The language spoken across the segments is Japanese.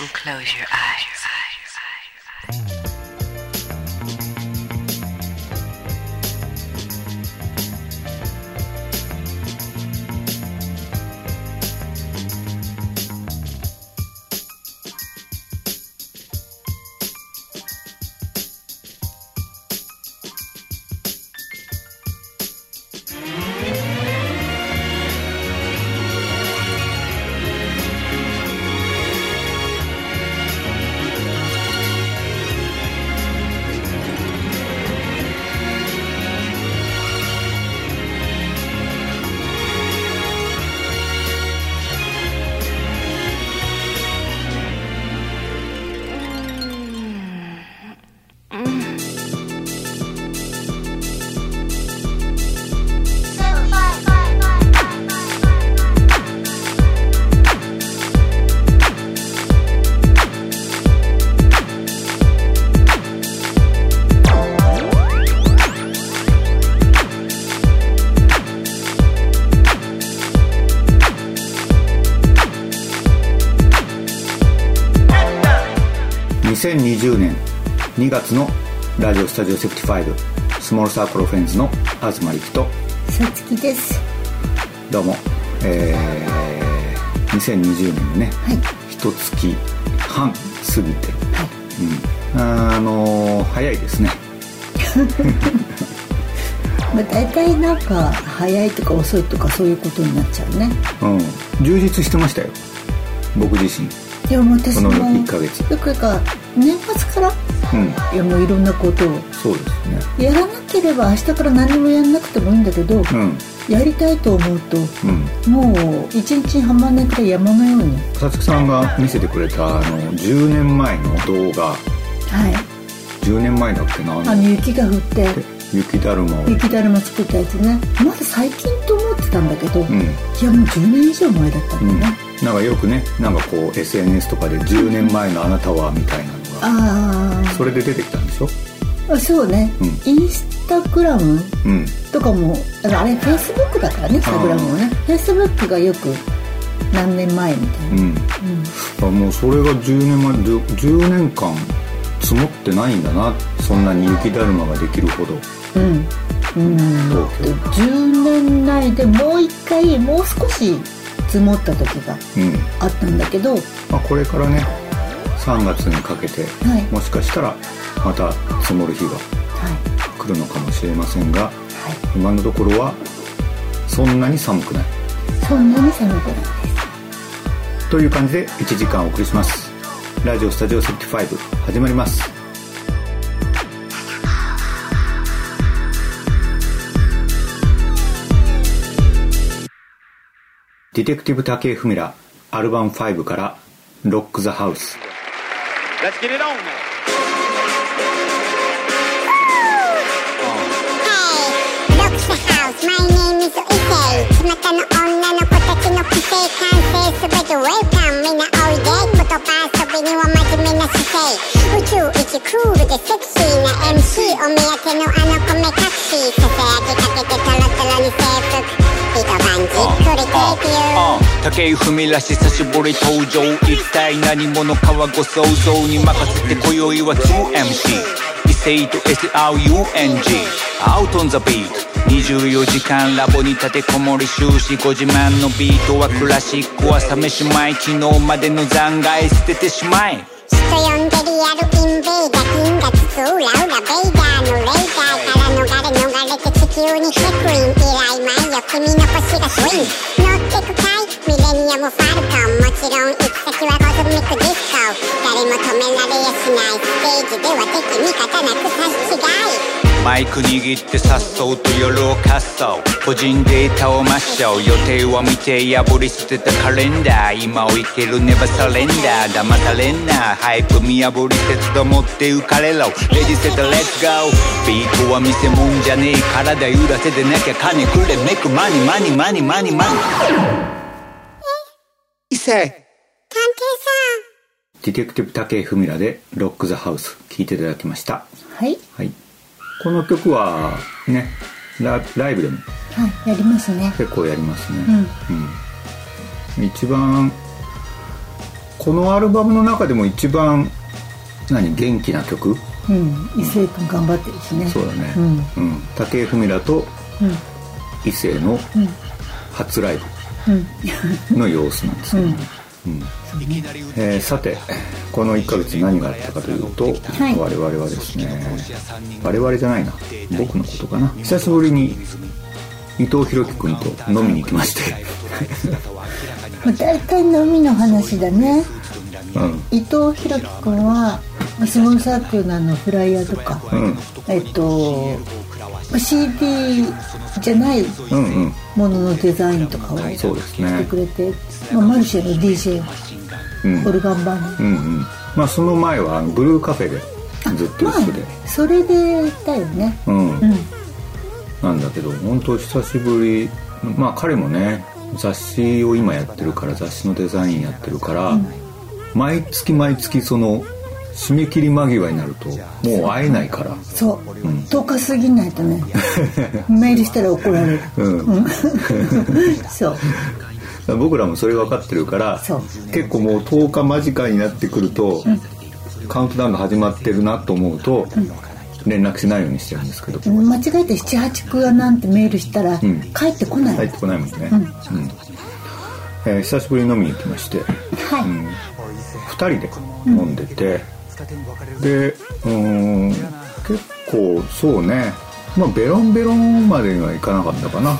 and close your eyes.2020 タジオ75スモールサークルフレンズの東力と。さつきです。どうも。えー、2020年のねはい。一月半過ぎて、はい。うん、あのー早いですね。まあ大体なんか早いとか遅いとかそういうことになっちゃうね。うん。充実してましたよ。僕自身。いやもう私もこの1ヶ月。よくか年末からうんいやもういろんなことを。そうですね。やらなければ明日から何もやんなくてもいいんだけど、うん。やりたいと思うとうん。もう一日に半万年くらい山のように。さつきさんが見せてくれたあの10年前の動画。はい。10年前だっけなあの。雪が降って。雪だるまを。雪だるま作ったやつね。まだ最近と思ってたんだけど、いうん。やもう10年以上前だったんうん。だね、なんかよくねなんかこう SNS とかで10年前のあなたはみたいなそれで出てきたんでしょ？あそうね、うん。インスタグラムうん。とかもあのあれフェイスブックだからねインスタグラムもね。フェイスブックがよく何年前みたいな、うん。あもうそれが10年前 10, 10年間積もってないんだな。そんなに雪だるまができるほど。うん。うん。東京。10年内でもう一回もう少し積もった時がうん。あったんだけど、はい、まあ、これからね3月にかけてもしかしたらまた積もる日がはい。来るのかもしれませんがはい。今のところはそんなに寒くない。そんなに寒くないという感じで1時間お送りします。ラジオスタジオ75始まります。ディテクティブ竹井文良アルバム5から「ロック・ザ・ハウス」Let's get it on now. Hey, look the house. My name is Issei. 巷の女の子たちの規制完成すべて Welcome みんなおいで言葉遊びには真面目な姿勢宇宙一クールでセクシー 武井文らし久しぶり登場一体何者かはご想像に任せて今宵は 2MC 異性と SRUNG Out on the beat. 24時間ラボに立てこもり終始ご自慢のビートはクラシックは冷めしまい昨日までの残骸捨ててしまえ人呼んでリアルインベーダー金が筒裏裏ベイダーのレーダーから逃れ逃れて急にチェックイン。依頼前よ君の星がスイン乗ってくかいミレニアムファルコンもちろん行く先は cosmic disco。誰も止められやしない。ステージでは敵味方なく差し違い。マイク握ってさっそうと夜をかっそう個人データを抹消予定を見て破り捨てたカレンダー今を生きる never surrender 騙されんな。 hype 見破り節度持って浮かれろ。 Ready set let's go。ビートは見せ物じゃねえ体揺らせてなきゃ金くれ。 Make money money money money money。伊勢。探偵さディテクティブ竹井文良で「ロック・ザ・ハウス」聴いていただきました、はい。はい、この曲はねラライブでも？はいやりますね。結構やりますね、うん。うん。一番このアルバムの中でも一番何元気な曲？うん。伊勢君頑張ってるしね。そうだね、うん。うん。竹井文良とうん。伊勢のうん。初ライうん。ブの様子なんですけどね、うんえーさてこの1ヶ月何があったかというと、い。我々はですね我々じゃないな僕のことかな。久しぶりに伊藤博樹君と飲みに行きまして。まあ大体飲みの話だね。うん。伊藤博樹君はスモールサークルのあのフライヤーとか、うん。えっと CD じゃないうんうん。もののデザインとかをしてくれて、まあ、マルシェの DJ うんオルガンバンド、うんうん。まあその前はブルーカフェでずっとまあ一緒で、それで行ったよね。うん、うん。なんだけど本当久しぶりまあ彼もね雑誌を今やってるから雑誌のデザインやってるから、毎月毎月その締め切り間際になるともう会えないから。そう、10日過ぎないとね。メールしたら怒られる。うん。そう僕らもそれ分かってるから結構もう10日間近になってくると、カウントダウンが始まってるなと思うと、連絡しないようにしてるんですけど、間違えて78区なんてメールしたらん。帰ってこない、入ってこないもんね、うん。えー久しぶりに飲みに行きまして、はい、うん、2人で飲んでて、でうーん結構そうね。まあベロンベロンまでにはいかなかったかな。で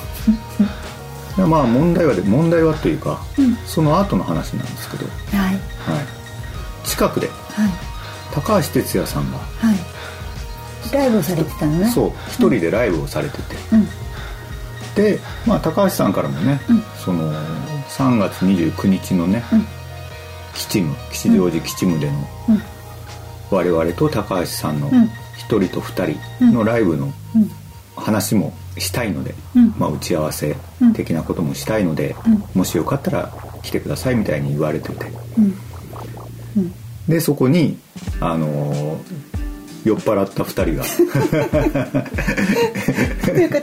まあ問題はで問題はというか、その後の話なんですけど、はい。はい、近くではい。高橋哲也さんがはい。ライブをされてたのね。そう一人でライブをされてて、うん。で、まあ、高橋さんからもね、その3月29日のね、吉夢吉祥寺吉夢での、うん。我々と高橋さんのん。一人と二人のライブの話もしたいので、うん。まあ、打ち合わせ的なこともしたいので、もしよかったら来てくださいみたいに言われてて、でそこにあのー酔っ払った二人が。というか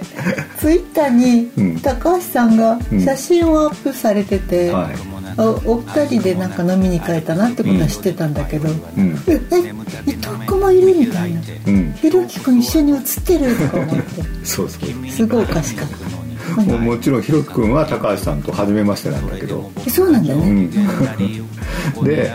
ツイッターにうん。高橋さんが写真をアップされてて、はい。おお二人でなんか飲みに行かれたなってことは知ってたんだけど、ん。ええ伊藤君もいるみたいな。うん。ひろき君一緒に写ってるとか思って。そうそう。すごいおかしかった、もうもちろんひろき君は高橋さんと初めましてなんだけど、えそうなんだね、うん、で、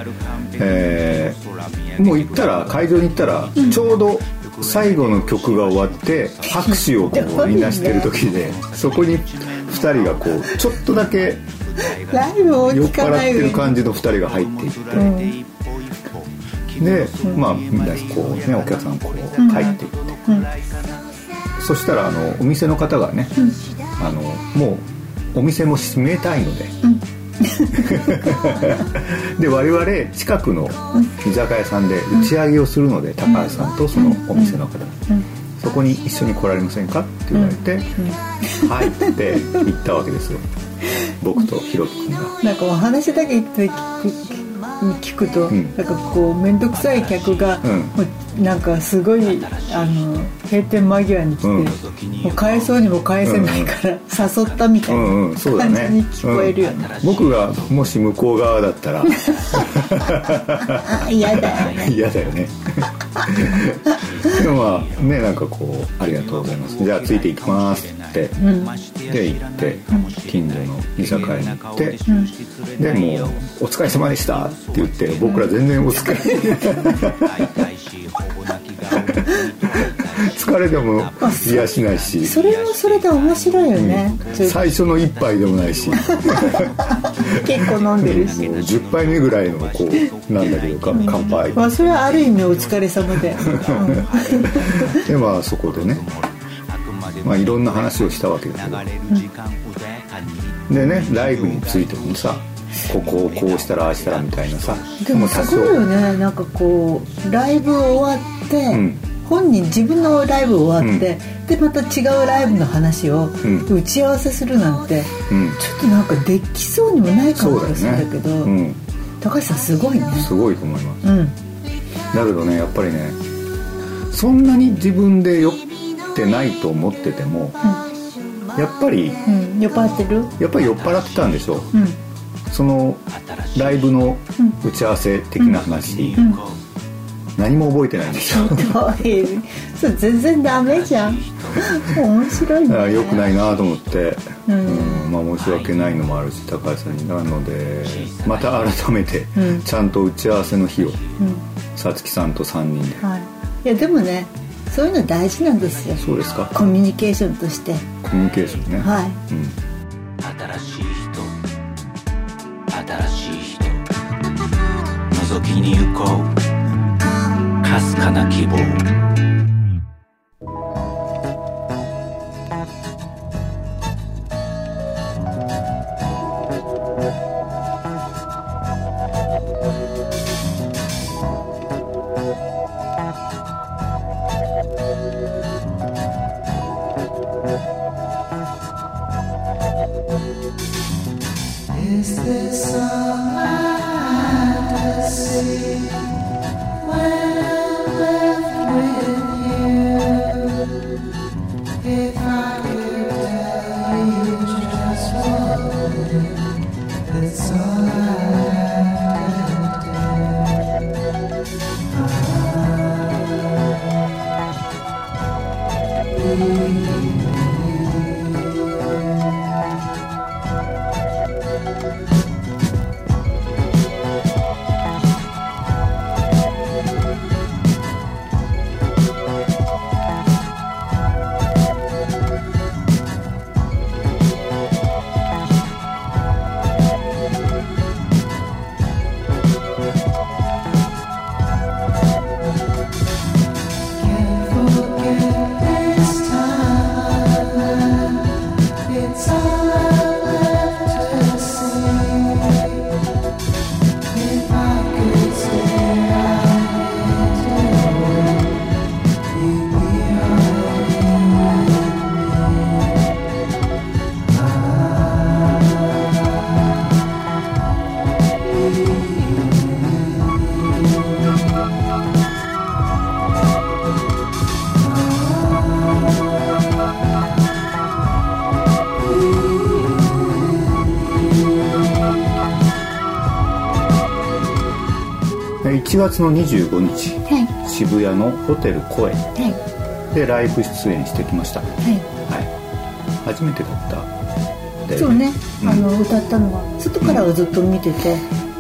えーもう行ったら会場に行ったら、ちょうど最後の曲が終わって拍手をこうみんなしてる時でそこに2人がこうちょっとだけ酔っ払ってる感じの2人が入っていって、でまあみんなこうねお客さんこう入っていって、そしたらあのお店の方がね、あのもうお店も閉めたいので、で我々近くの居酒屋さんで打ち上げをするので、高橋さんとそのお店の方、そこに一緒に来られませんかって言われて「はい」って言ったわけですよ。僕とひろき君が。なんかお話だけ聞く聞くと、ん。なんかこう面倒くさい客が、うん。なんかすごいあの閉店間際に来て、うん。もう返そうにも返せないから、誘ったみたいなね。感じに聞こえるよね、うん。僕がもし向こう側だったら。あ 嫌だよね。嫌だよね。でもまあねなんかこう「ありがとうございます。じゃあついていきます」って、で行って近所の居酒屋に行って、でもう「お疲れ様でした」って言って僕ら全然お疲れ。疲れでも癒しないし。それもそれで面白いよね、ちょ最初の一杯でもないし。結構飲んでるし、10杯目ぐらいのこうなんだけどか乾杯。まあ、それはある意味お疲れ様で、でまあそこでねまあいろんな話をしたわけだけどでねライブについてもさここをこうしたらああしたらみたいなさでもすごいよねなんかこうライブ終わって、ん。本人自分のライブ終わって、でまた違うライブの話をん。打ち合わせするなんて、うん。ちょっとなんかできそうにもない感じがするんだけどね。高橋さんすごいね。すごいと思います。うん。だけどねやっぱりねそんなに自分で酔ってないと思ってても、やっぱりうん。酔っ払ってる？やっぱり酔っ払ってたんでしょう。ん。そのライブの打ち合わせ的な話、何も覚えてないんですよ。おいそれ全然ダメじゃん。面白いね。良くないなと思って、うん。うん。まあ申し訳ないのもあるし高橋さんに。なのでまた改めてうん。ちゃんと打ち合わせの日をうん。さつきさんと3人で。はい。いやでもねそういうの大事なんですよ。そうですか。コミュニケーションとして。コミュニケーションね、はい。うん。新しい人。新しい人。覗きに行こう。かすかな希望1月の25日はい。渋谷のホテルコエはい。でライブ出演してきました。ははい。初めてだった。だそうね、うん。あの歌ったのは外からはずっと見てて、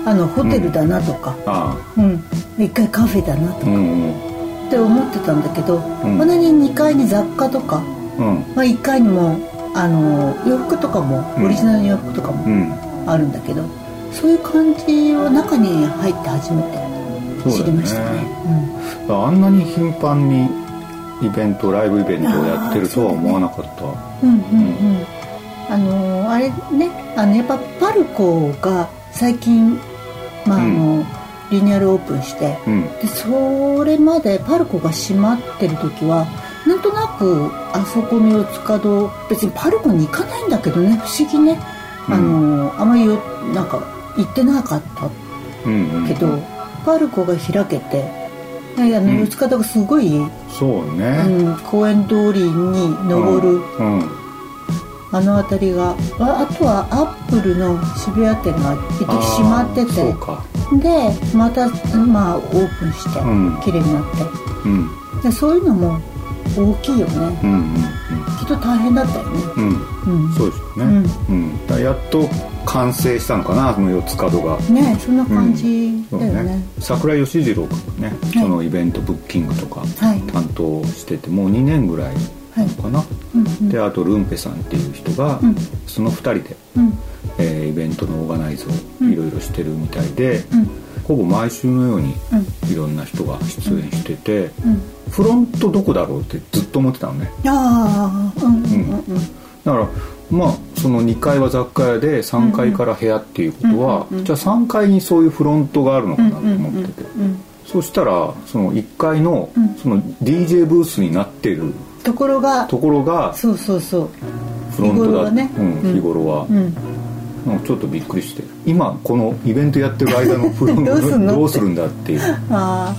あのホテルだなとか、あうん。一回カフェだなとあうんうん。って思ってたんだけど、ん。同じ2階に雑貨とか、うん。まあ、1階にもあの洋服とかもうん。オリジナルの洋服とかもうん。あるんだけど、そういう感じを中に入って初めて知りましたねあんなに頻繁にイベントライブイベントをやってるとは思わなかった。うんうんうんうん。あのあれねあのやっぱパルコが最近、まああのリニューアルオープンして、うん。でそれまでパルコが閉まってる時はなんとなくあそこの四つ角別にパルコに行かないんだけどね不思議ね、あのあまりよなんか行ってなかったうんうん。けど、パルコが開けてであの四つ角がすごい、そうね。うん公園通りに登る、うんうん。あの辺りがああとはアップルの渋谷店が一時閉まっててそうか。でまた、まあ、オープンして、うん。綺麗になって。うん。でそういうのも大きいよね。うんうんきっと大変だったよね。うん。うん。うんそうですよね。うん。だやっと完成したのかなその四つ角が。ねそんな感じだよね,、桜井義次郎君がね、そのイベントブッキングとかはい。担当しててもう2年ぐらいな。のかな、であとルンペさんっていう人が、ん。その2人で、うん。えーイベントのオーガナイズをいろいろしてるみたいで、うん。ほぼ毎週のようにうん。いろんな人が出演してて、うん。フロントどこだろうってずっと思ってたのね。ああうんうんうん。うん。だからまあその2階は雑貨屋で3階から部屋っていうことは、じゃあ3階にそういうフロントがあるのかなと思ってて、そしたらその1階のその DJ ブースになってるところがところがそうそうそう。フロントだ日頃はね。うん、日頃は、うん。ちょっとびっくりして。今このイベントやってる間のフロント どうするんだっていう。あ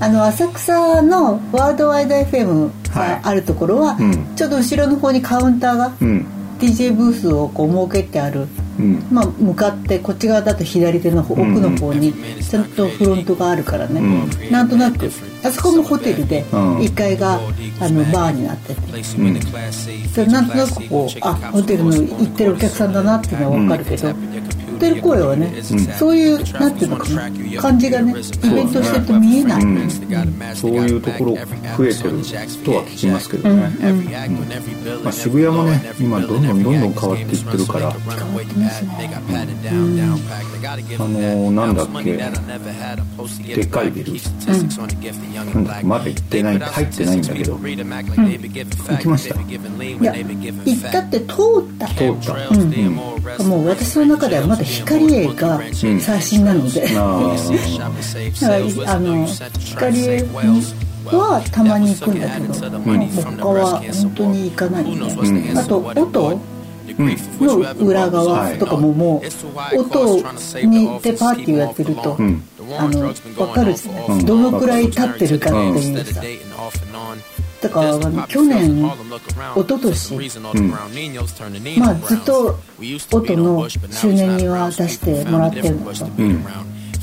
ー。あの浅草のワールドワイド FM があるところは、うん。ちょっと後ろの方にカウンターが、うん DJ ブースをこう設けてある、うん。まあ、向かってこっち側だと左手の方奥の方にちゃんとフロントがあるからね、うなんとなくあそこもホテルでうん。1階があのバーになってて、うん。それなんとなくこうあホテルの行ってるお客さんだなっていうのは分かるけど、言ってる声はね、そういうなんていうのかな感じがねイベントしてると見えない、うん。そういうところ増えてるとは聞きますけどね、うんまあ、渋谷もね今どんどんどんどん変わっていってるから。変わってますね。あのーなんだっけ。でっかいビル、なんまだ行ってない。入ってないんだけど、行きました。いや行ったって通った。通った、うん。もう私の中ではまだ光栄が最新なので、あだからあの光栄はたまに行くんだけど、もう他は本当に行かないんで、あと音の裏側とかももう音にでパーティーをやってると、あの分かるじゃないどのくらい経ってるかっていうさだから去年一昨年まあずっと音の周年には出してもらってるんだけど、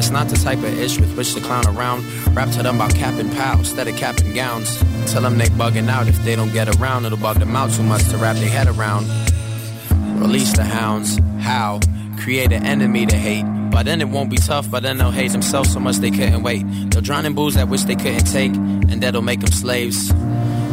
It's not the type of ish with which to clown around. Rap to them about capping pals instead of capping gowns. Tell them they bugging out if they don't get around. It'll bug them out too much to wrap their head around. Release the hounds. How? Create an enemy to hate. But then it won't be tough, but then they'll hate themselves so much they couldn't wait. They'll drown in booze that which they couldn't take, and that'll make them slaves.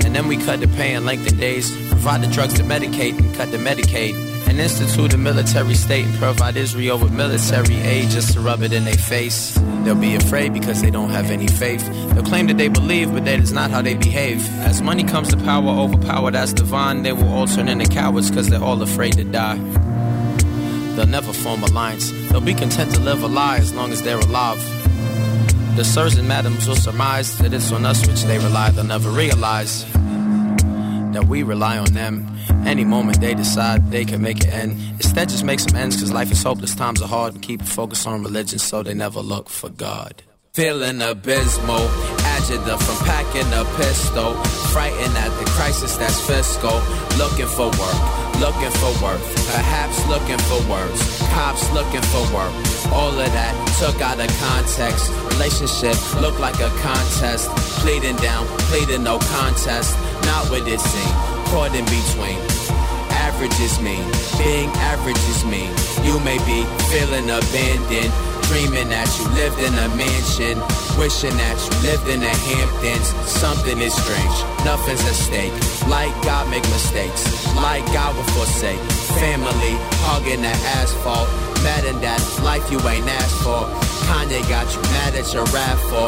And then we cut the pay and lengthen days, provide the drugs to medicate and cut the Medicaid. And institute a military state and provide Israel with military aid just to rub it in their face. They'll be afraid because they don't have any faith. They'll claim that they believe, but that is not how they behave. As money comes to power over power that's divine, they will all turn into cowards because they're all afraid to die. They'll never form alliance. They'll be content to live a lie as long as they're alive. The sirs and madams will surmise that it's on us which they rely. They'll never realize that we rely on them. Any moment they decide they can make it end. Instead, just make some ends because life is hopeless, times are hard, and keep focus on religion so they never look for God. Feeling abysmal, adjutant from packing a pistol. Frightened at the crisis that's fiscal. Looking for work, looking for worth. Perhaps looking for words. Cops looking for work. All of that took out of context. Relationship looked like a contest. Pleading down, pleading no contest. Not what it seemed. Caught in between. Average is mean. Being average is mean. You may be feeling abandoned. Dreaming that you lived in a mansion, wishing that you lived in the Hamptons. Something is strange, nothing's at stake. Like God make mistakes, like God will forsake. Family hugging the asphalt, mad in that life you ain't asked for. Kanye got you mad at your rap for.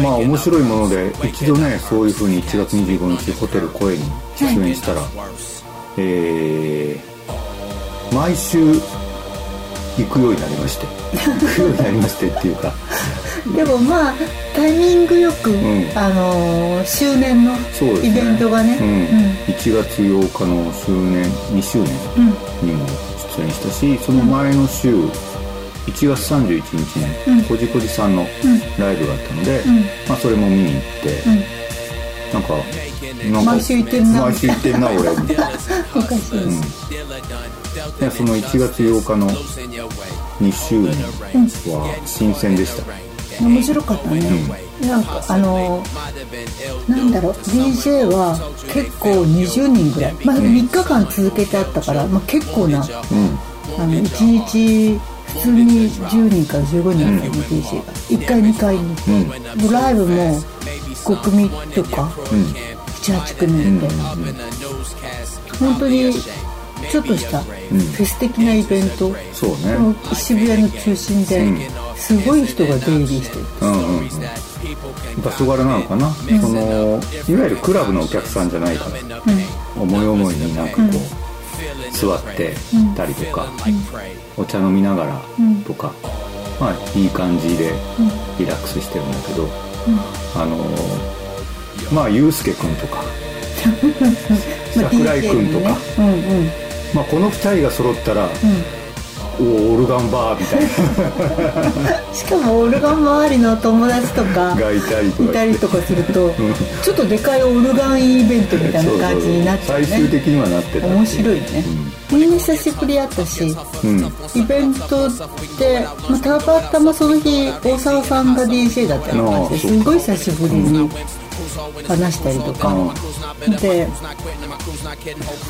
まあ面白いもので一度ねそういうふうに1月25日ホテル声に出演したら、えー毎週行くようになりまして行くようになりましてっていうか。でもまあタイミングよく、ん。あのー周年のイベントがね。うん。1月8日の周年2周年にも出演したしその前の週1月31日にこじこじさんのライブがあったので、まあ、それも見に行って、なんかなんか毎週行ってんな。毎週行ってんな俺。みたいなおかしい。です、でその1月8日の2周年は新鮮でした、面白かったね、なんかあのなんだろう DJ は結構20人ぐらい、まあ、3日間続けてあったから、まあ、結構な、あの1日普通に10人から15人ぐらいの DJ が。1回2回に、でライブも5組とか、78組で、本当にちょっとしたフェス的なイベント、そうね。渋谷の中心ですごい人が出入りしてる。うんうんうん場所柄なのかな、そのいわゆるクラブのお客さんじゃないから、思い思いになんかこう、座ってたりとか、お茶飲みながらとか、まあいい感じでリラックスしてるんだけど、あのーまあユうスケ君とかまあ 桜井君とか、まあ、この2人が揃ったら、オルガンバーみたいな。しかもオルガン周りの友達とかがいたりとかいたりとかするとちょっとでかいオルガンイベントみたいな感じになっちゃうね。最終的にはなってた面白いね、みんな久しぶりやったし、うん。イベントで、まあ、たまたまその日大沢さんが DJ だったような感じですごい久しぶりに話したりとか、でフ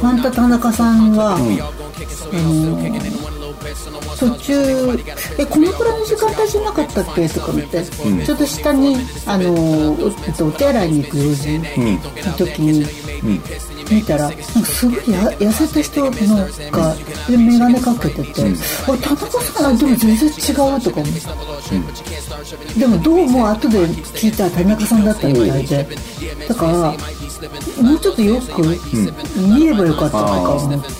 ァンタ田中さんは、あの途中「えこのくらいの時間帯じゃなかったっけ?」とか見て、ちょっと下にあのお手洗いに行く用事の時に、見たらなんかすごいや痩せた人のがで眼鏡かけてて「あ田中さんあでも全然違う」とか思って、でもどうも後で聞いたら田中さんだったみたいで。だからもうちょっとよく見ればよかったとか思って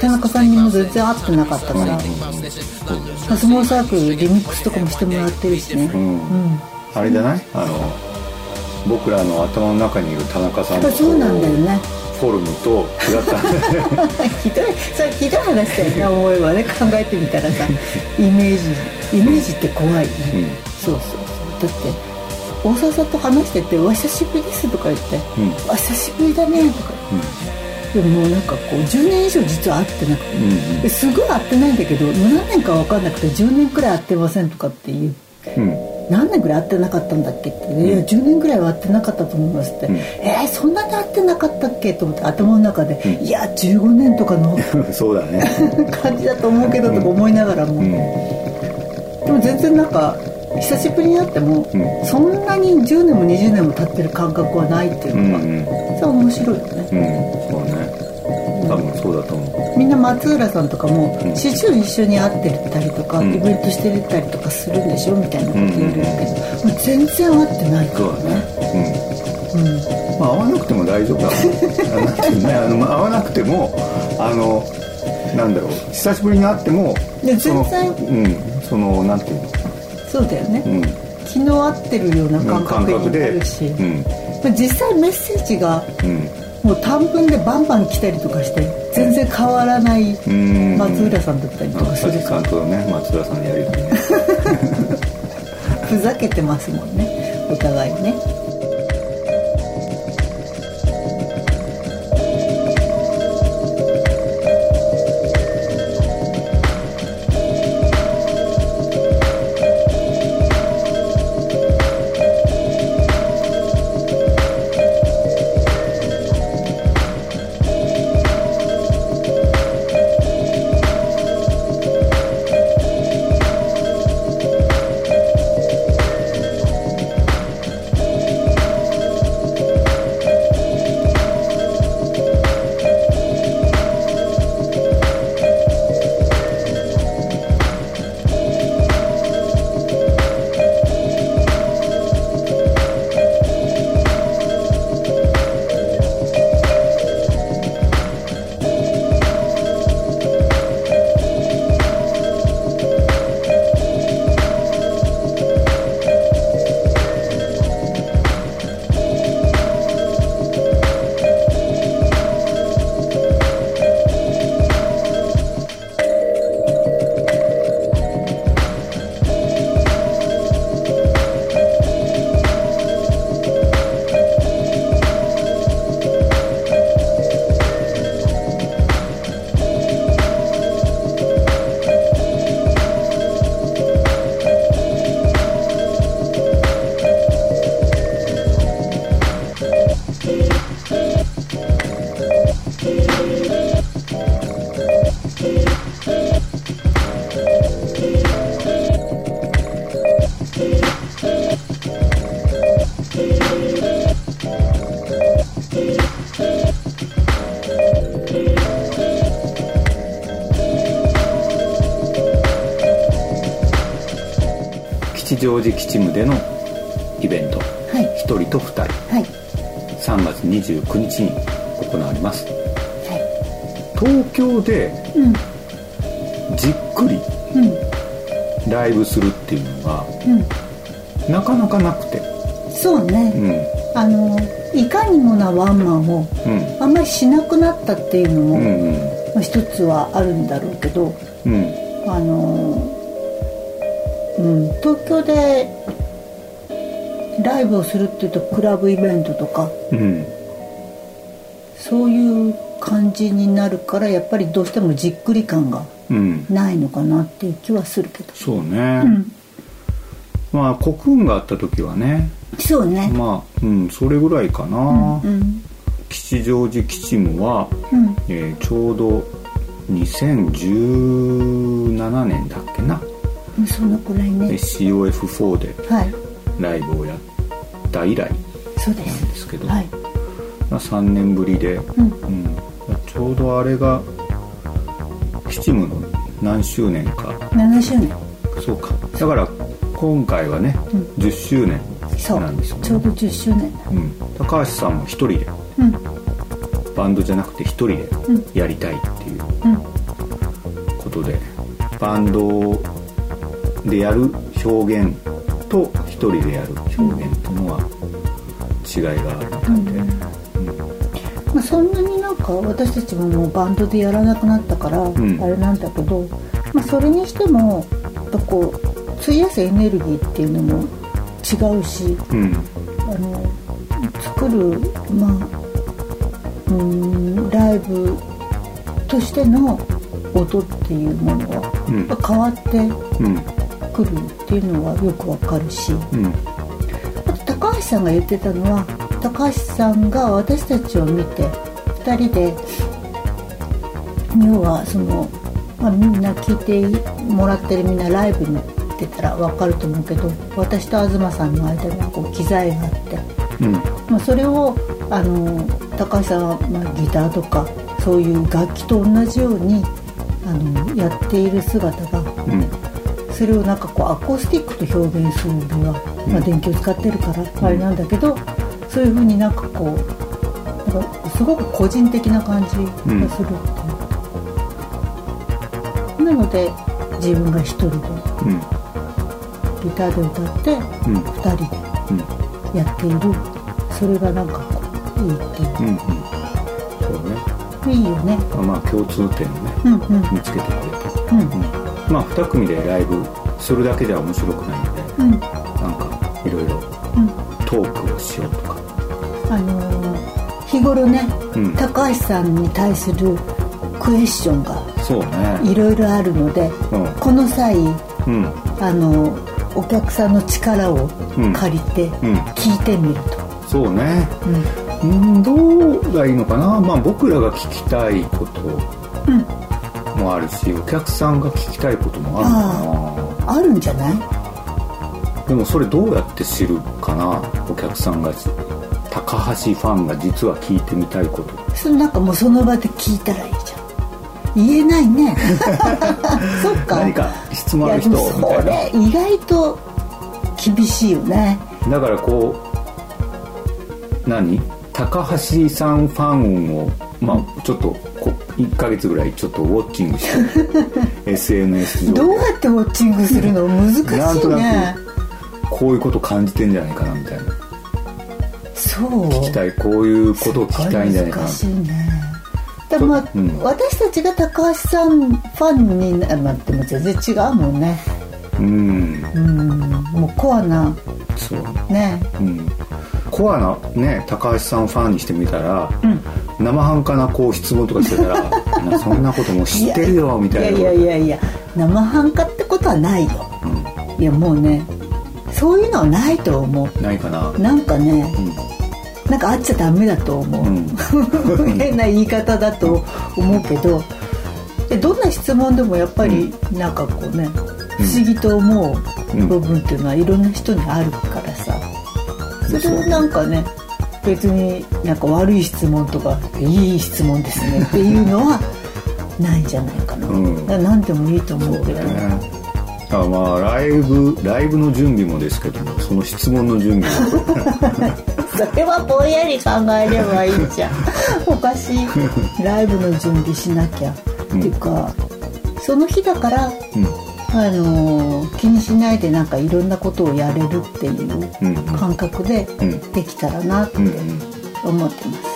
田中さんにも全然会ってなかったから。相撲サークルリミックスとかもしてもらってるしね、うん。あれじゃない？あの僕らの頭の中にいる田中さんのやっぱそうなんだよねフォルムと違った。ひどい。それひどい話だよね思えばね。考えてみたらさイメージイメージって怖い。ね、そうそうそう。だって大沢さんと話してて「お久しぶりです」とか言って「お久しぶりだね」とか言って、でももうなんかこう10年以上実は会ってなくて、ですごい会ってないんだけど何年か分かんなくて10年くらい会ってませんとかって言って、何年くらい会ってなかったんだっけって、いや10年くらいは会ってなかったと思いますって、えー、そんなに会ってなかったっけ？と思って頭の中で、いや15年とかの。そうだね。感じだと思うけどとか思いながらも、でも全然なんか久しぶりに会っても、そんなに10年も20年も経ってる感覚はないっていうのが、それは面白いよね、うん。そうね多分そうだと思う。みんな松浦さんとかも始終一緒に会ってたりとか、イベントしてたりとかするんでしょ？みたいなこと言われるけど、もう全然会ってないからね。うん。まあ会わなくても大丈夫だもん。あのねあのまあ会わなくてもあのなんだろう。久しぶりに会っても全うん。そのなんていうの。そうだよね、うん。昨日会ってるような感覚になるし、うん。まあ実際メッセージがうんもう短文でバンバン来たりとかして全然変わらないうん。松浦さんだったりとかするから。とね松浦さんのやりとりね。ふざけてますもんね。お互いね祥寺吉夢でのイベント。はい。1人と2人。はい。3月29日に行われます。は東京でじっくりうん。ライブするっていうのがうん。なかなかなくて。そうね、うん。あのいかにもなワンマンをうん。あんまりしなくなったっていうのも、うんまあ、一つはあるんだろうけどうんうん。あのうん。東京でライブをするっていうとクラブイベントとか。うん。そういう感じになるからやっぱりどうしてもじっくり感がうん。ないのかなっていう気はするけど。そうね、うん。まあ国運があった時はね。そうね。まあうんそれぐらいかな、うん吉祥寺吉夢は、うん。えーちょうど2017年だっけな、うんそのくらいね COF4 ではい。ライブをやった以来なんですすけど、はい。まあ、3年ぶりで、うん。うん。ちょうどあれが吉夢の何周年か。7周年。そうか。だから今回はね、うん。10周年なんですよね。ちょうど10周年。だうん、高橋さんも一人でうん。バンドじゃなくて一人でうん。やりたいっていううん。ことでバンドでやる表現と一人でやる表現っていうのは違いがあるみたいで、まあ、そんなになんか私たちももうバンドでやらなくなったからあん。れなんだけど、まあ、それにしてもやっぱこう費やすエネルギーっていうのも違うしうん。あの作るまあうーんライブとしての音っていうものはうん。やっぱ変わってうんくるっていうのはよくわかるし。うん。あと高橋さんが言ってたのは高橋さんが私たちを見て2人で要はその、まあ、みんな聞いてもらってるみんなライブに行ってたら分かると思うけど私と東さんの間にはこう機材があって、うん。まあ、それをあの高橋さんは、まあ、ギターとかそういう楽器と同じようにあのやっている姿がうんそれをなんかこうアコースティックと表現するには、まあ、電気を使ってるからあれなんだけど、そういうふうになんかこうなんかすごく個人的な感じがするっていう、なので自分が一人でうん。ギターで歌ってうん。二人でやっている。それがなんかこういいっていう。そうね。いいよね。まあまあ共通点をね見つけてくれたうん。うんまあ2組でライブするだけでは面白くないのでうん。なんかいろいろうん。トークをしようとか。あのー日頃ね、うん。高橋さんに対するクエスチョンがそうね。いろいろあるので、うん。この際うん。あのお客さんの力をうん。借りてうん。聞いてみると、そうね。うん。うんどうがいいのかな。まあ僕らが聞きたいことうんもあるしお客さんが聞きたいこともあるのかあるんじゃない？なでもそれどうやって知るかな？お客さんが高橋ファンが実は聞いてみたいこと。それなんかもうその場で聞いたらいいじゃん。言えないね。そっか。何か質問ある人そみたいなれ意外と厳しいよね。だからこう何？高橋さんファンをまあちょっとこ1ヶ月ぐらいちょっとウォッチングして SNS 上どうやってウォッチングするの？難しいね。なんとなこういうこと感じてんじゃないかなみたいな。そう。聞きたいこういうことを聞きたいんじゃないかな。難しいね。でも、まあうん。私たちが高橋さんファンになまあでも全然違うもんね。うん。うん。もうコアなそう。ね。うんコアなね高橋さんファンにしてみたら、うん。生半可なこう質問とかしてたらな そんなこともう知ってるよみたいないやいやいやいや生半可ってことはないよ。いやもうねそういうのはないと思う。ん、ないかな。うなんかねうん。なんかあっちゃダメだと思う、うん。変な言い方だと思うけどでどんな質問でもやっぱりなんかこうね、不思議と思う部分っていうのはいろんな人にあるからさそれをなんかね別になんか悪い質問とかいい質問ですねっていうのはないんじゃないかな、うん。だから何でもいいと思うけど。ね。あまあライブライブの準備もですけどもその質問の準備も それはぼんやり考えればいいじゃん。おかしい。ライブの準備しなきゃ、っていうかその日だから、あの気にしないでなんかいろんなことをやれるっていう感覚でできたらなって思ってます、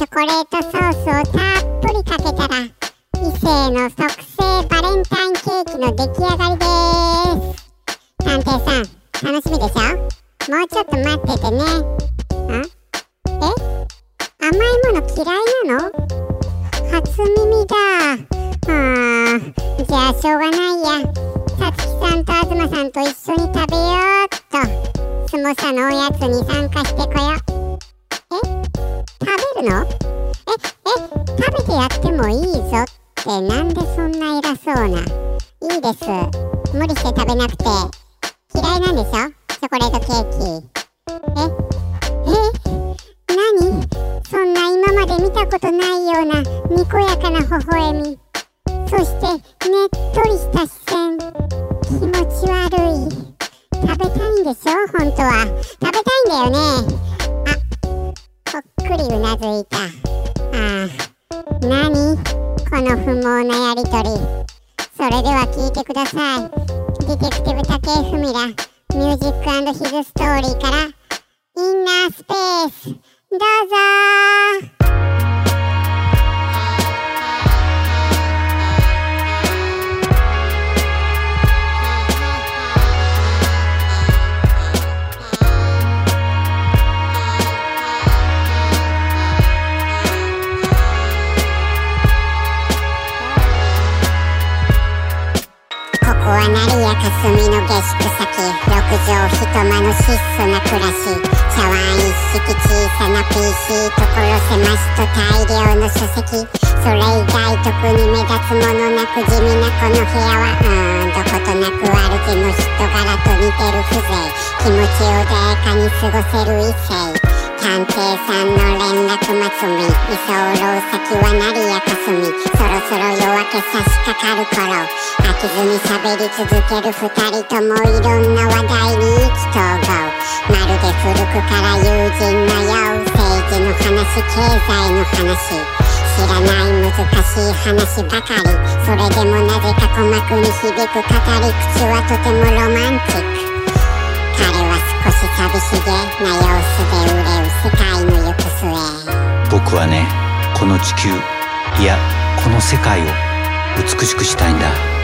チョコレートソースをたっぷりかけたら、異性の特製バレンタインケーキの出来上がりです。探偵さん、楽しみでしょ？もうちょっと待っててね。んえ？甘いもの嫌いなの？初耳だ。はあ、じゃあしょうがないや。さつきさんと東さんと一緒に食べようっと。スモサのおやつに参加してこよう。食べるの？え、え、食べてやってもいいぞってなんでそんな偉そうな？いいです。無理して食べなくて。嫌いなんでしょ？チョコレートケーキ。え、え、何？そんな今まで見たことないようなにこやかな微笑み。そしてねっとりした視線。気持ち悪い。食べたいんでしょ？本当は。食べたいんだよね。こっくりうなずいた。ああ。何？この不毛なやりとり。それでは聞いてください。ディテクティブ武井文らミュージックヒズストーリーからインナースペース。どうぞここは成屋霞の下宿先六畳一間の質素な暮らし茶碗一式小さな PC 所狭しと大量の書籍それ以外特に目立つものなく地味なこの部屋はうんどことなく主の人柄と似てる風情気持ち穏やかに過ごせる異性。探偵さんの連絡待つみ。居候先は成屋かすみ。そろそろ夜明け差し掛かる頃。飽きずに喋り続ける二人ともいろんな話題に意気投合。まるで古くから友人のよう政治の話経済の話。知らない難しい話ばかり。それでもなぜか鼓膜に響く語り口はとてもロマンチック。し寂しげな様子で憂う世界の行く末僕はねこの地球いやこの世界を美しくしたいんだ。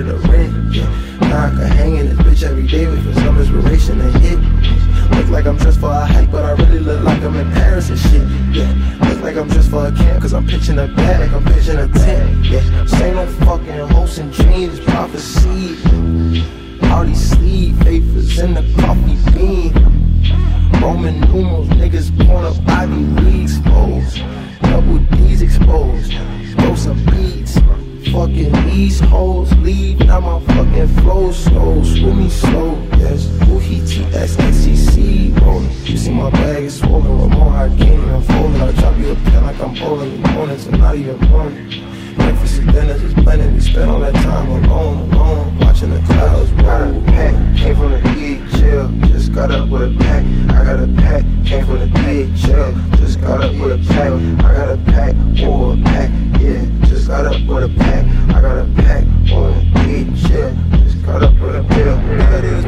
Of the rent. Yeah. I can hang in this bitch every day, for some inspiration to hit. Look like I'm dressed for a hike, but I really look like I'm in Paris and shit. Yeah, look like I'm dressed for a camp, cause I'm pitching a bag, like I'm pitching a tent. Yeah, ain't no fucking hopes and dreams, prophecy. All these sleep papers in the coffee bean. Roman numerals, niggas born up Ivy League exposed. Double D's exposed. Throw some beats. Fucking these hoes leave, now my fucking flow slow. Screw me slow, yes. Woohee TSXCC rolling. You see my bag is swollen, Ramon, I can't even fold it. I drop you a pen like I'm bowling. Mornings and not even morning. And dinner just blending. We spend all that time alone, alone, watching the clouds roll. Got a pack, came from the DHL, just got up with a pack. I got a pack, came from the DHL, just got up with a pack. I got a pack, or a pack, yeah, just got up with a pack. I got a pack, or a DHL, just got up with a pill. That is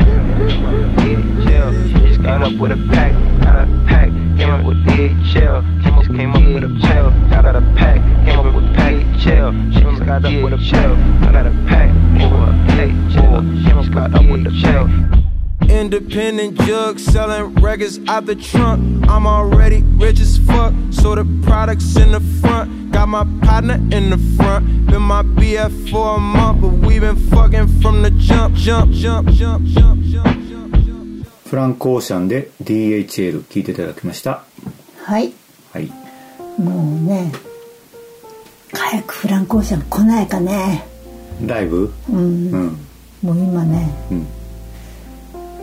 just got up with a pack. Got a pack, came up with DHL, came up with a pill. I got a pack, came up with pack. Chill, just got up with a chill. I got a pack, or a pack, chill, just got up with a chill. Independent jug selling records out the trunk. I'm already rich as fuck, so the products in the front. Got my partner in the front. Been my BF for a month, but we been fucking from the jump, jump, jump, jump, jump, jump. フランク・オーシャンで DHL 聞いていただきましたはいはい もうね早くフランク・オーシャン来ないかね。ライブ？うん、うん。もう今ね、うん。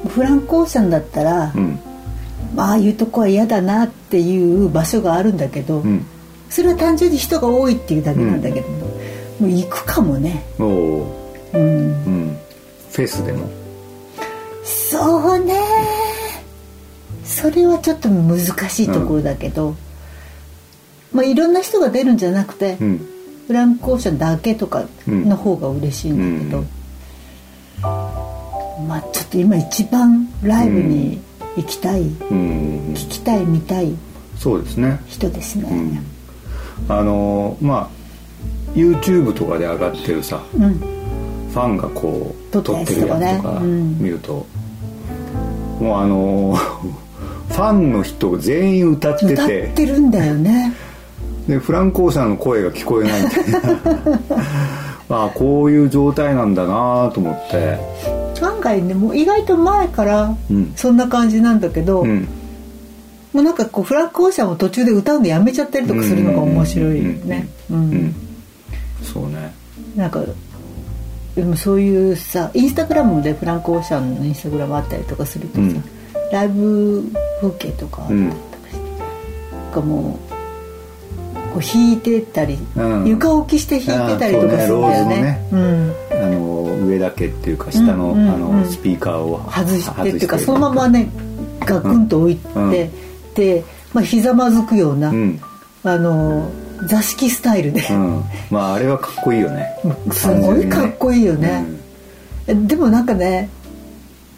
フランク・オーシャンだったら、うん。ああいうとこは嫌だなっていう場所があるんだけど、うん。それは単純に人が多いっていうだけなんだけども、もう行くかもね。おおうん。うん。フェスでも？そうね。それはちょっと難しいところだけど、まあいろんな人が出るんじゃなくて、うん。フランク・オーシャンだけとかの方が嬉しいんだけど、まあちょっと今一番ライブに行きたい、うん。聞きたい見たいそうですね。人ですね。あのーまあ YouTube とかで上がってるさうん、ファンがこう撮ってるやつとかうん見ると、もうあのー ファンの人全員歌って歌っててるんだよねでフランコーさんの声が聞こえないみたいな。ああこういう状態なんだなと思って。案外ねもう意外と前からうん。そんな感じなんだけど、うん。もうなんかこうフランク・オーシャンも途中で歌うのやめちゃったりとかするのが面白いよね。うん。そうね。なんかでもそういうさインスタグラムでフランク・オーシャンのインスタグラムあったりとかするとさ、うん。ライブ風景とかあったりうんとかして、なんかもうこう弾いてたり、うん。床置きして弾いてたりとかするんだよね。うん。あの上だけっていうか下の,、うんうんうん。あのスピーカーを外してっていうか外そのままねガクンと置いて、うん。で、まあ、ひざまずくような、うん。あの座敷スタイルで、うん。まああれはかっこいいよね。すごいかっこいいよね、でもなんかね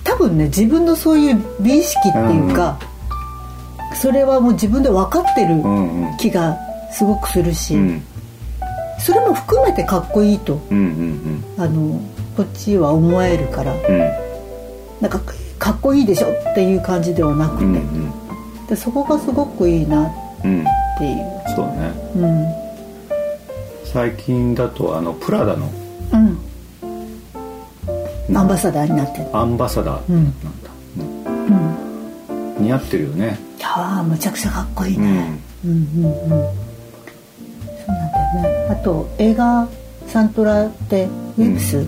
多分ね自分のそういう美意識っていうか、それはもう自分で分かってる気がすごくするし、うん。それも含めてかっこいいとうんうんあのこっちは思えるからうん。うんなんかかっこいいでしょっていう感じではなくて、うんうんでそこがすごくいいなっうんていう。そうね。うん。最近だとあのプラダの。うん。アンバサダーになってる。アンバサダー。うん。なんだ、うん。似合ってるよね。ああむちゃくちゃかっこいいね、うん、うんうんそうなんねあと映画サントラってウェブス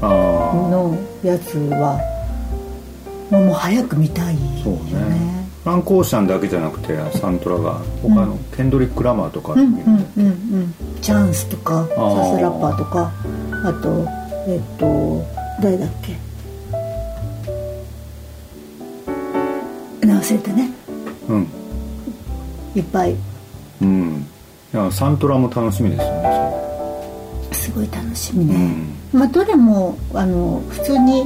のやつは、もうもう早く見たいよそうね。ねフランク・オーシャンだけじゃなくてサントラが他のケンドリック・ラマーとかうんうんうんうん。チャンスとかサスラッパーとかあとえっと誰だっけ？忘れたね。うん。いっぱい。うんいやサントラも楽しみですよねすごい楽しみね、まあどれもあの普通に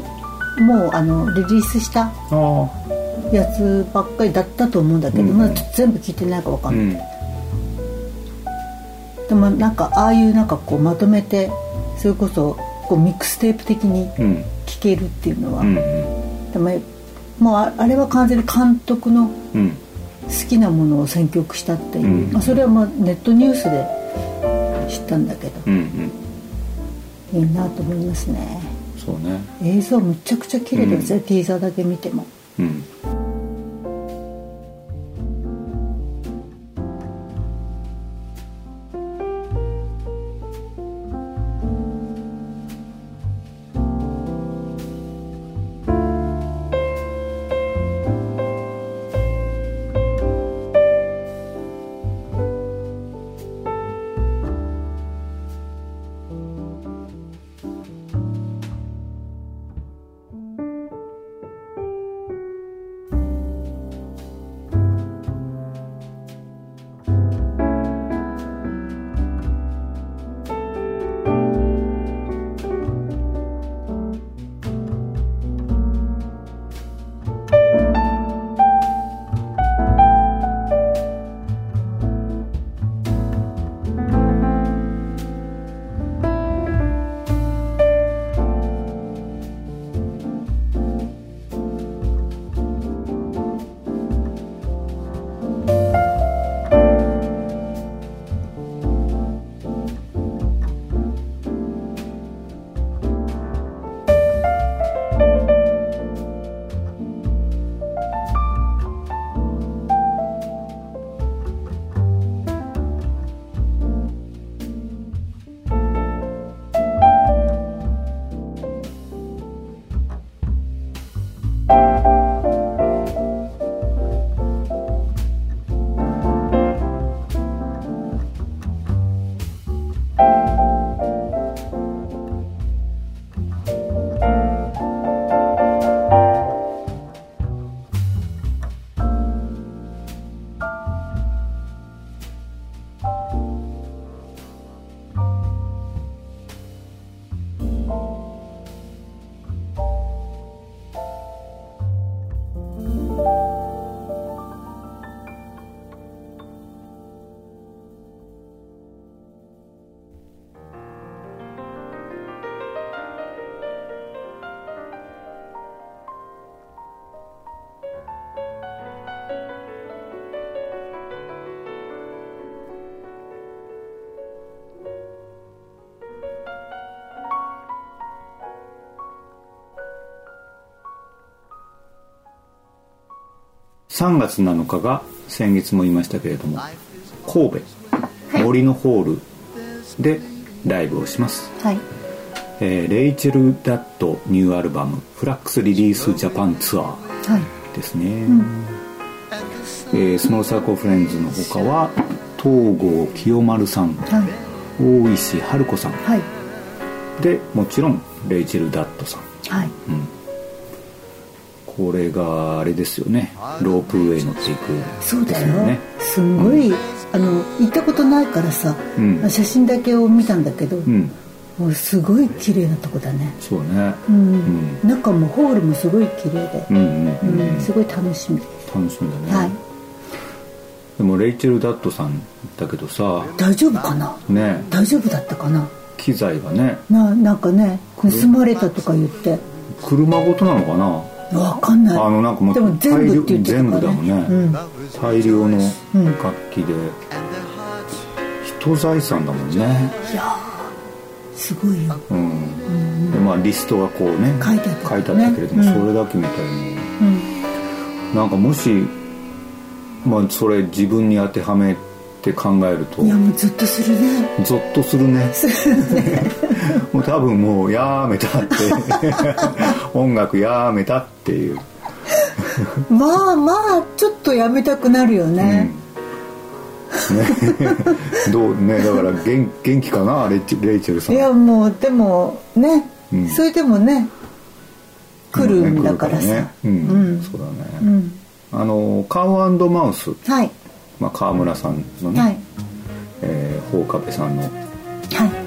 もうあのリリースしたやつばっかりだったと思うんだけど、うん。まだ全部聞いてないかわかうんない、ん。でもなんかああいうなんかこうまとめてそれこそこうミックステープ的にうん。聴けるっていうのは、うんでももうああれは完全に監督のうん好きなものを選曲したっていう、うん。まあ、それはまあネットニュースで知ったんだけどうんうん。いいなと思いますね。そうね。映像むちゃくちゃ綺麗ですよ、ティーザーだけ見ても。うん3月7日が先月も言いましたけれども神戸森のホールでライブをします、はい。えーレイチェル・ダットニューアルバム「フラックス・リリース・ジャパン・ツアーはい」ですね、うん。えースモールサークルフレンズの他は東郷清丸さんはい。大石春子さん。はい。でもちろんレイチェル・ダットさん。はいこれがあれですよね。ロープウェイ乗っていくそうだすね。すんごい、あの行ったことないからさ、うん。写真だけを見たんだけど、うん。もうすごい綺麗なとこだね。そうね。うん、中もホールもすごい綺麗で、うんうんうん、うんすごい楽しみ。で楽しみだね、す、はい。でもレイチェル・ダットさんだけどさ大丈夫かな？ね。大丈夫だったかな？機材がね。ななんかね盗まれたとか言って。車ごとなのかな？わかんない。あのなんかもうでも全部って言ってたね。部だもんね、うん大量の楽器で、人財産だもんね。いやーすごいよ。うん、でまあリストがこうね書いてあった書いてあったけれども、ねうん。それだけ見たらもううん。なんかもしまあそれ自分に当てはめて考えると。いやもうずっとするね。ゾッとするね もう多分もうやめたって。音楽やめたっていう。まあまあちょっとやめたくなるよね、ね。どうねだから元元気かなレイチレイチェルさん。いやもうでもね、うん。それでもね来るんだからさ、ね。うん。うん。そうだね、うん。あのカウマウス、はい。まあ、川村さんのね、はい。えー、放火部さんのはい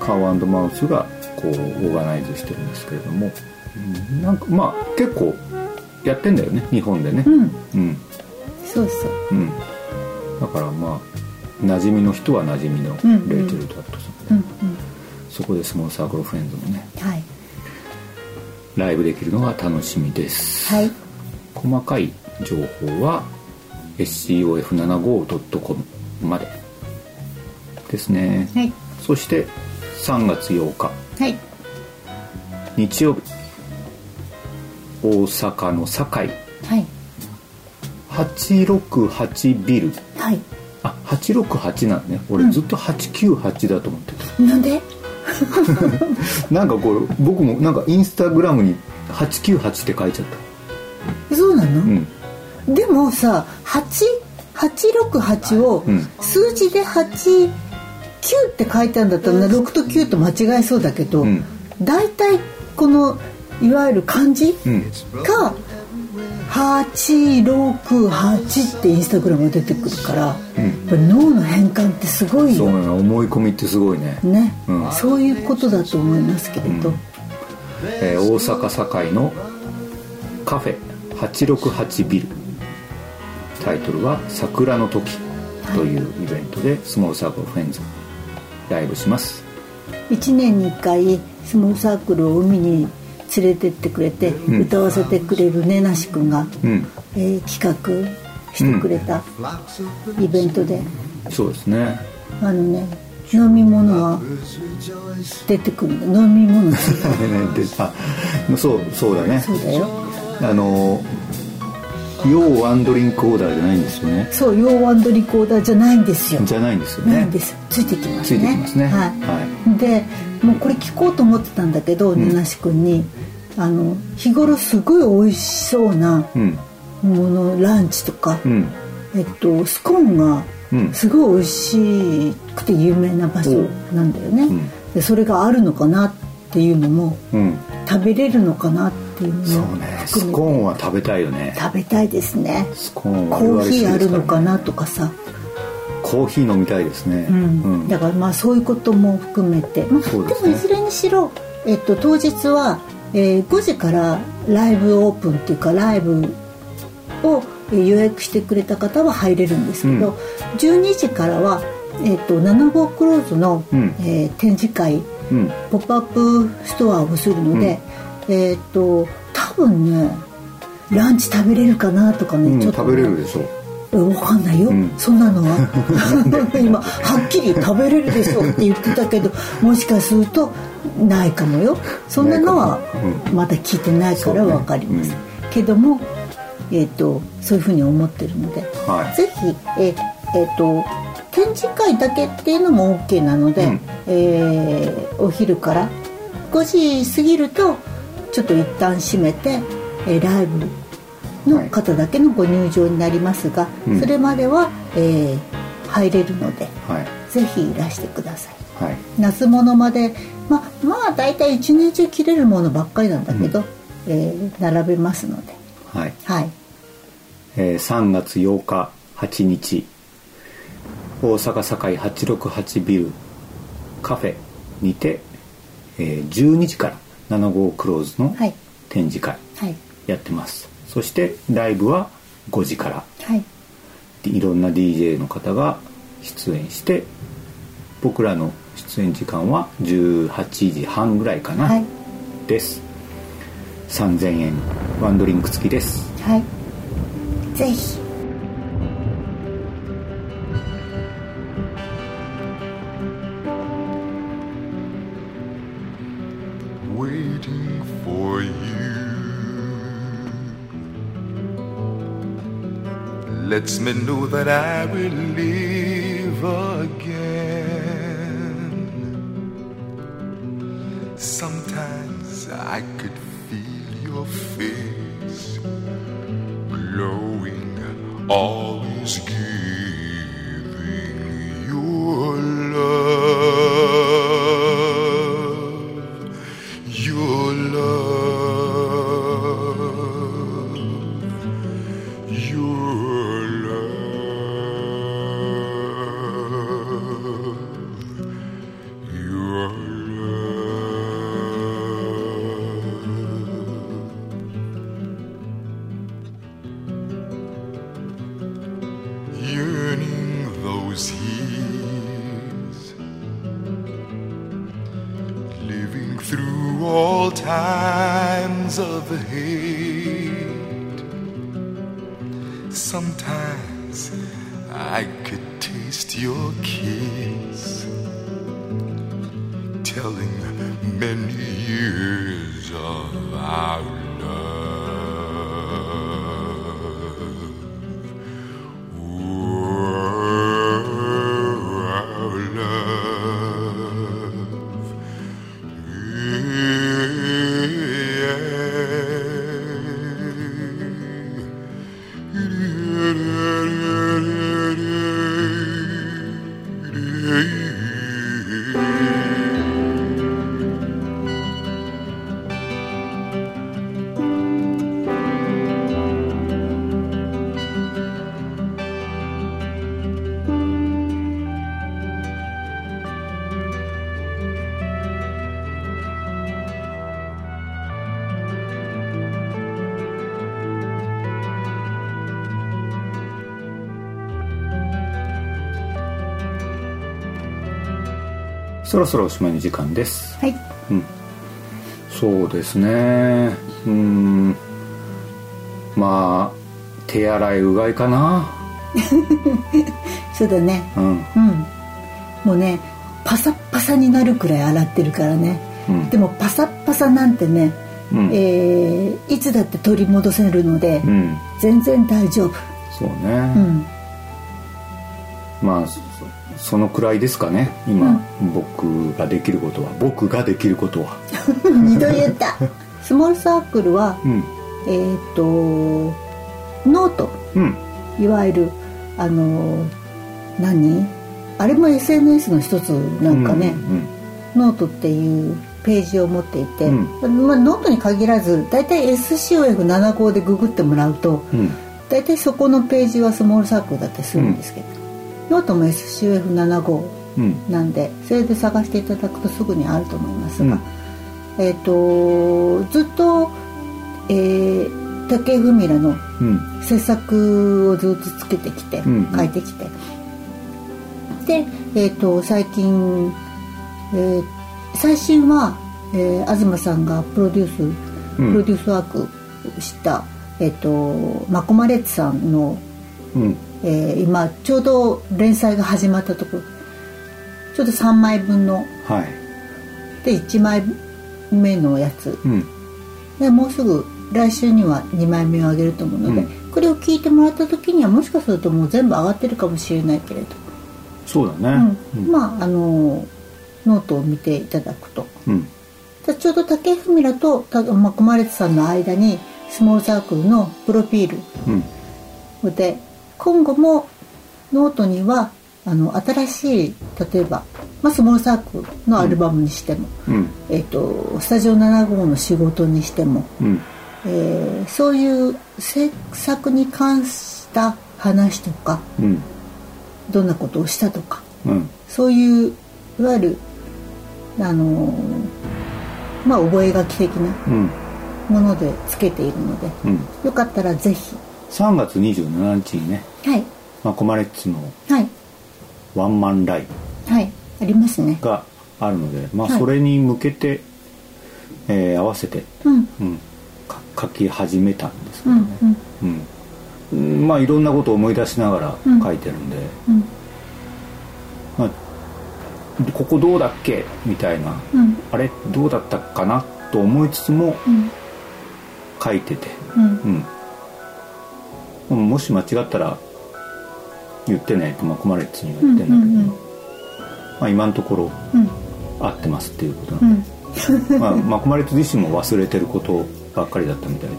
カウマウスがこうオーガナイズしてるんですけれども、うんなんかまあ結構やってんだよね日本でね。うん。うん、そうそう。うん、だからまあ馴染みの人は馴染みのうんうん。レイチェル・ダットさんで、うん。そこでスモールサークルフレンズのね。うんはい。ライブできるのが楽しみです、はい。細かい情報は scof75.com までですね、はい。そして3月8日。はい。日曜日。大阪の堺。はい。868ビル。はい。あ868なんね。俺ずっと898だと思ってた、なんで？なんかこれ僕もなんかインスタグラムに898って書いちゃった。そうなの、うん。でもさ8868をうん。数字で89って書いてあるんだったら6と9と間違えそうだけど、ん。大体このいわゆる漢字うん。が868ってインスタグラムが出てくるから、やっぱり脳の変換ってすごいよ。そうなの。思い込みってすごいね、ね、うん。そういうことだと思いますけれど、えー大阪堺のカフェ868ビル。タイトルは「桜の時」というイベントでスモールサークルフレンズライブします。1年に1回スモールサークルを海に連れてってくれて、ん。歌わせてくれるねなし君が、うん。えー企画してくれたイベントで、そうですね。あのね飲み物は出てくるんだ。飲み物 あそうそうだね。そうだよ。あの要ワンドリンクオーダーじゃないんですよね。そうヨーワンドリコーダーじゃないんですよ。じゃないんですよね。ないんです。ついてきますね。ついてきますね。はい、はでもうこれ聞こうと思ってたんだけど、ねなし君にあの日頃すごい美味しそうなうん。ものランチとか、うん。えっと、スコーンがうん。すごい美味しくて有名な場所なんだよね、ん。でそれがあるのかなっていうのもうん。食べれるのかなってそうもね。スコーンは食べたいよね。食べたいですね。スコーンコーヒーあるのかなとかさ、コーヒー飲みたいですね。うん。うん。だからまあそういうことも含めて、まあでもいずれにしろ、えっと、当日は、えー5時からライブオープンっていうかライブをえー予約してくれた方は入れるんですけど、12時からは、えっと75 Clothes の、うん。えー展示会うん。ポップアップストアをするので、えっと多分ねランチ食べれるかなとかね、うんちょっと食べれるでしょえわかんないよ、うん。そんなのは。今はっきり食べれるでしょって言ってたけどもしかするとないかもよ。そんなのはまだ聞いてないから分かります、けども、えー、とそういうふうに思ってるので、はい。ぜひ、えーえーと展示会だけっていうのも OK なので、うん。えーお昼から5時過ぎるとちょっと一旦閉めて、えーライブの方だけのご入場になりますが、うん。それまでは、えー入れるのではい。ぜひいらしてください。はい。夏物までまあまあ大体一年中着れるものばっかりなんだけど、えー並べますので。はい。はい。えー3月8日8日。大阪堺868ビルカフェにて、えー12時から7号クローズのはい。展示会はい。やってます、そしてライブは5時から。はい。でいろんな DJ の方が出演して僕らの出演時間は18時半ぐらいかな、はい。です。3000円ワンドリンク付きです。はい。ぜひ lets me know that I will live again. Sometimes I could feel your face glowing, always そろそろおしまいの時間です。はい。うん。そうですね。うん。まあ手洗いうがいかな。そうだね。うん。うん。もうねパサッパサになるくらい洗ってるからね、うん。でもパサッパサなんてね、うん。えーいつだって取り戻せるので、うん。全然大丈夫。そうね、うん。まあそそのくらいですかね。今、僕ができることは。僕ができることは。二度言った。Small Circle は、うん。えーっと note。うん。いわゆるあの何？あれも SNS の一つなんかね、ノートっていうページを持っていて、うん。まあ、ノートに限らず大体 SCOF75 でググってもらうとうんうん。大体そこのページは Small Circle だったりするんですけど、ノートも SCOF75 うん。なんでそれで探していただくとすぐにあると思いますが、えっ、とずっと、えー竹井文良のうん。制作をずっとつけてきて、うん書いてきて。で、えー、と最近、えー最新は、えー東さんがプロデュースうん。プロデュースワークした、えー、とマコマレッツさんの、うんえー今ちょうど連載が始まったところ。ちょうど3枚分の。はい。で1枚目のやつ。うん。でもうすぐ来週には2枚目を上げると思うので、うん。これを聞いてもらった時にはもしかするともう全部上がってるかもしれないけれど、そうだね。うん。まああのノートを見ていただくと。うん。じゃあちょうど竹井文良とたまこまれつさんの間にスモールサークルのプロフィーうん。ルで今後もノートにはあの新しい例えば、まあ、スモールサークルのアルバムにしても、うん。えっとスタジオ7号の仕事にしてもうん。えーそういう制作に関した話とかうん。どんなことをしたとかうん。そういういわゆるあのーまあ覚書的なうん。ものでつけているのでうん。よかったらぜひ。3月27日にねはい。マコマレッツのはい。ワンマンライはい。ありますね。ブがあるのでまあはい。それに向けて、えー合わせて、うん。うん、か書き始めたんですけうんどね、うんうん。うん。まあいろんなことを思い出しながらうん。書いてるんで、うん。まあ、ここどうだっけ？みたいな、うん。あれ？どうだったかな？と思いつつもうん。書いてて、うん。うん、もし間違ったら言ってねとマコマレッツには言ってんだけど、うんうんうん。まあ、今のところうん。合ってますっていうことなの。で、まあ、マコマレッツ自身も忘れてることばっかりだったみたいで。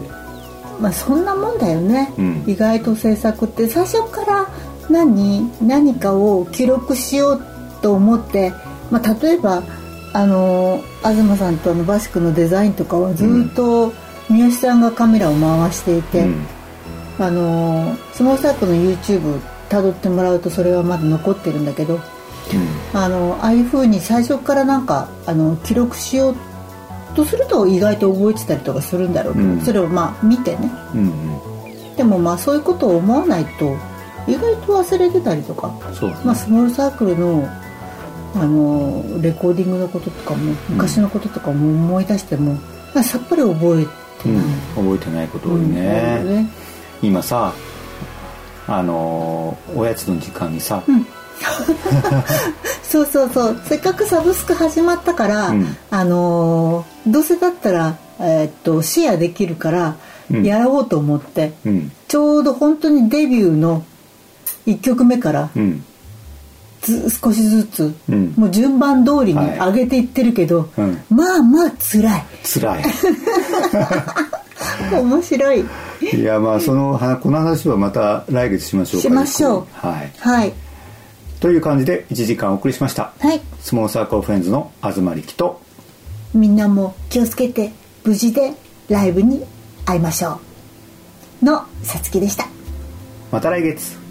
まあそんなもんだよね、うん。意外と制作って最初から何何かを記録しようと思って、まあ、例えばあの東さんとあのバシックのデザインとかはずっと三好さんがカメラを回していて、あのスモールサークルの YouTube 辿ってもらうとそれはまだ残ってるんだけどあのああいう風に最初からなんかあの記録しようとすると意外と覚えてたりとかするんだろうけど、うん。それをまあ見てね。うんうん。でもまあそういうことを思わないと意外と忘れてたりとか、ね。まあ、スモールサークルのあのレコーディングのこととかも昔のこととかも思い出しても、まあさっぱり覚えてうん。ない、覚えてないこと多いね,、うんね。今さあのーおやつの時間にさ、そうそうそう。せっかくサブスク始まったから、うん。あのーどうせだったら、えーっとシェアできるからうん。やろうと思って、うん。ちょうど本当にデビューの1曲目から少しずつ、うん。もう順番通りにはい。上げていってるけど、うん。まあまあ辛い。辛い 面白い。いやまあそのはこの話はまた来月しましょうかしましょう。はい。はい。という感じで1時間お送りしました。はい。スモールサークルフレンズの東力と。みんなも気をつけて無事でライブに会いましょう。のさつきでした。また来月